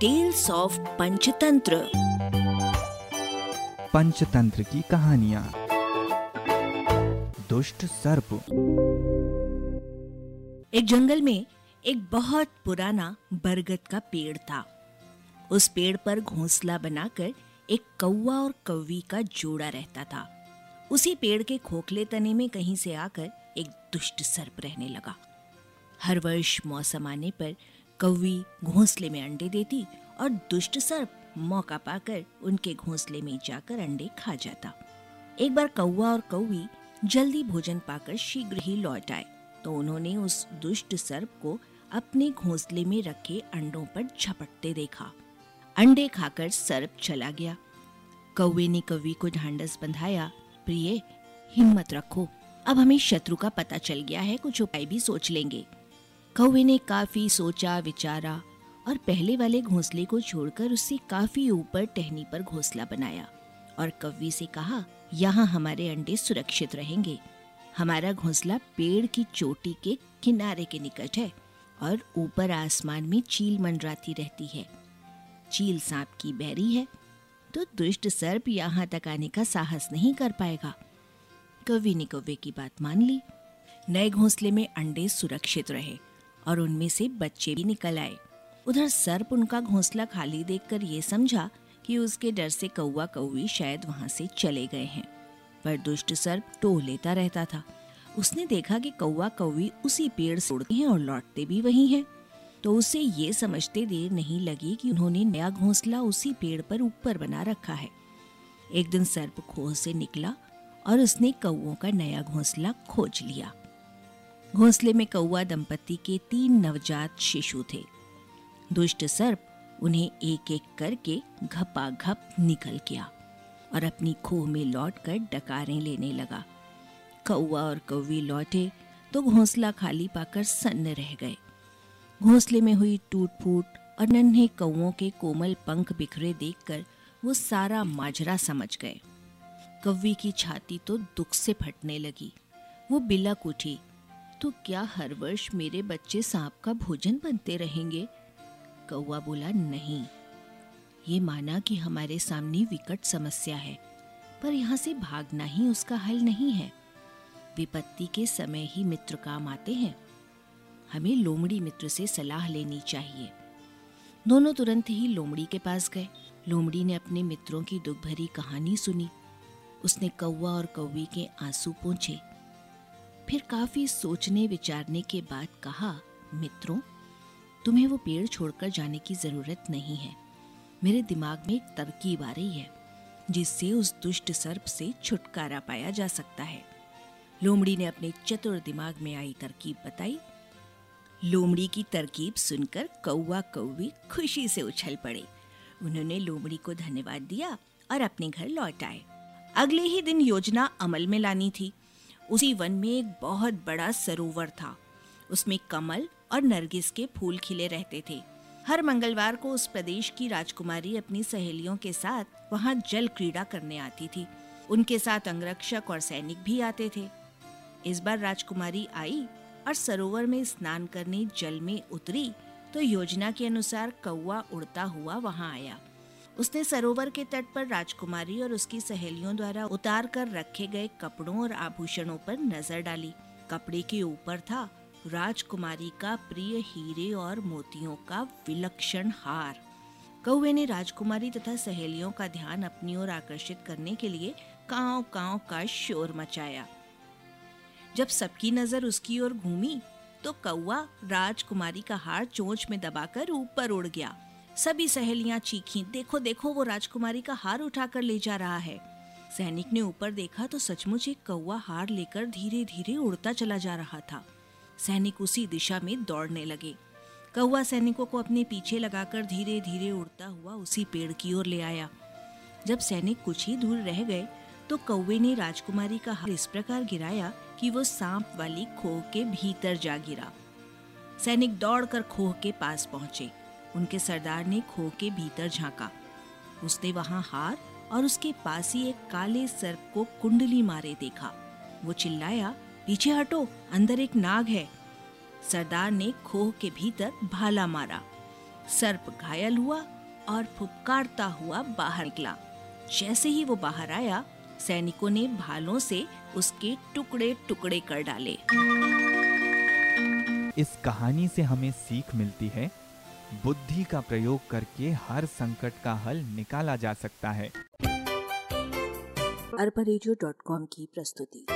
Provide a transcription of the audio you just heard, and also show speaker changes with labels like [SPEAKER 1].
[SPEAKER 1] Tales of Panchatantra
[SPEAKER 2] Panchatantra की कहानियाँ। दुष्ट सर्प।
[SPEAKER 1] एक जंगल में एक बहुत पुराना बरगद का पेड़ था। उस पेड़ पर घोंसला बनाकर एक कौवा और कौवी का जोड़ा रहता था। उसी पेड़ के खोखले तने में कहीं से आकर एक दुष्ट सर्प रहने लगा। हर वर्ष मौसम आने पर कौवी घोंसले में अंडे देती और दुष्ट सर्प मौका पाकर उनके घोंसले में जाकर अंडे खा जाता। एक बार कौवा और कौवी जल्दी भोजन पाकर शीघ्र ही लौट आए तो उन्होंने उस दुष्ट सर्प को अपने घोंसले में रखे अंडों पर झपटते देखा। अंडे खाकर सर्प चला गया। कौवे ने कौवी को ढांढस बंधाया, प्रिय, हिम्मत रखो। अब हमें शत्रु का पता चल गया है, कुछ उपाय भी सोच लेंगे। कौवे ने काफ़ी सोचा, विचारा और पहले वाले घोंसले को छोड़कर उससे काफ़ी ऊपर टहनी पर घोंसला बनाया और कौवी से कहा, यहाँ हमारे अंडे सुरक्षित रहेंगे। हमारा घोंसला पेड़ की चोटी के किनारे के निकट है और ऊपर आसमान में चील मंडराती रहती है। चील सांप की बैरी है तो दुष्ट सर्प यहाँ तक आने का साहस नहीं कर पाएगा। कवि ने कौवे की बात मान ली। नए घोंसले में अंडे सुरक्षित रहे। और उनमें से बच्चे भी निकल आए। उधर सर्प उनका घोंसला खाली देखकर ये समझा कि उसके डर से कौवा कौवी शायद वहाँ से चले गए हैं। पर दुष्ट सर्प टोह लेता रहता था। उसने देखा कि कौवा कौवी उसी पेड़ से उड़ते हैं और लौटते भी वही हैं। तो उसे ये समझते देर नहीं लगी कि उन्होंने नया घोंसला उसी पेड़ पर ऊपर बना रखा है। एक दिन सर्प खोह से निकला और उसने कौओं का नया घोंसला खोज लिया। घोंसले में कौआ दंपति के तीन नवजात शिशु थे। दुष्ट सर्प उन्हें एक एक करके घपा घप निकल गया और अपनी खोह में लौटकर डकारें लेने लगा। कौआ और कौवी लौटे तो घोंसला खाली पाकर सन्न रह गए। घोंसले में हुई टूट फूट और नन्हे कौओं के कोमल पंख बिखरे देखकर वो सारा माजरा समझ गए। कौवी की छाती तो दुख से फटने लगी। वो बिलक उठी तो क्या हर वर्ष मेरे बच्चे सांप का भोजन बनते रहेंगे? कौआ बोला, नहीं। ये माना कि हमारे सामने विकट समस्या है, पर यहाँ से भागना ही उसका हल नहीं है। विपत्ति के समय ही मित्र काम आते हैं। हमें लोमड़ी मित्र से सलाह लेनी चाहिए। दोनों तुरंत ही लोमड़ी के पास गए। लोमड़ी ने अपने मित्रों की दुख भरी कहानी सुनी। उसने कौवा और कौवी के आँसू पहुँचे फिर काफ़ी सोचने, विचारने के बाद कहा, मित्रों, तुम्हें वो पेड़ छोड़कर जाने की ज़रूरत नहीं है। मेरे दिमाग में एक तरकीब आ रही है, जिससे उस दुष्ट सर्प से छुटकारा पाया जा सकता है। लोमड़ी ने अपने चतुर दिमाग में आई तरकीब बताई। लोमड़ी की तरकीब सुनकर कौवा कौवी खुशी से उछल पड़े। उन्होंने लोमड़ी को धन्यवाद दिया और अपने घर लौट आए। अगले ही दिन योजना अमल में लानी थी। उसी वन में एक बहुत बड़ा सरोवर था। उसमें कमल और नरगिस के फूल खिले रहते थे। हर मंगलवार को उस प्रदेश की राजकुमारी अपनी सहेलियों के साथ वहाँ जल क्रीड़ा करने आती थी। उनके साथ अंगरक्षक और सैनिक भी आते थे। इस बार राजकुमारी आई और सरोवर में स्नान करने जल में उतरी तो योजना के अनुसार कौआ उड़ता हुआ वहाँ आया। उसने सरोवर के तट पर राजकुमारी और उसकी सहेलियों द्वारा उतार कर रखे गए कपड़ों और आभूषणों पर नज़र डाली। कपड़े के ऊपर था राजकुमारी का प्रिय हीरे और मोतियों का विलक्षण हार। कौवे ने राजकुमारी तथा सहेलियों का ध्यान अपनी ओर आकर्षित करने के लिए काव काव का शोर मचाया। जब सबकी नज़र उसकी ओर घूमी तो कौआ राजकुमारी का हार चोंच में दबाकर ऊपर उड़ गया। सभी सहेलियाँ चीखी, देखो देखो, वो राजकुमारी का हार उठाकर ले जा रहा है। सैनिक ने ऊपर देखा तो सचमुच एक कौआ हार लेकर धीरे धीरे उड़ता चला जा रहा था। सैनिक उसी दिशा में दौड़ने लगे। कौआ सैनिकों को अपने पीछे लगाकर धीरे धीरे उड़ता हुआ उसी पेड़ की ओर ले आया। जब सैनिक कुछ ही दूर रह गए तो कौवे ने राजकुमारी का हार इस प्रकार गिराया कि वो सांप वाली खोह के भीतर जा गिरा। सैनिक दौड़कर खोह के पास पहुँचे। उनके सरदार ने खो के भीतर झांका। उसने वहाँ हार और उसके पास ही एक काले सर्प को कुंडली मारे देखा। वो चिल्लाया, पीछे हटो, अंदर एक नाग है। सरदार ने खोह के भीतर भाला मारा। सर्प घायल हुआ और फुपकारता हुआ बाहर निकला। जैसे ही वो बाहर आया, सैनिकों ने भालों से उसके टुकड़े टुकड़े कर डाले।
[SPEAKER 2] इस कहानी से हमें सीख मिलती है बुद्धि का प्रयोग करके हर संकट का हल निकाला जा सकता है।
[SPEAKER 1] अरबा की प्रस्तुति।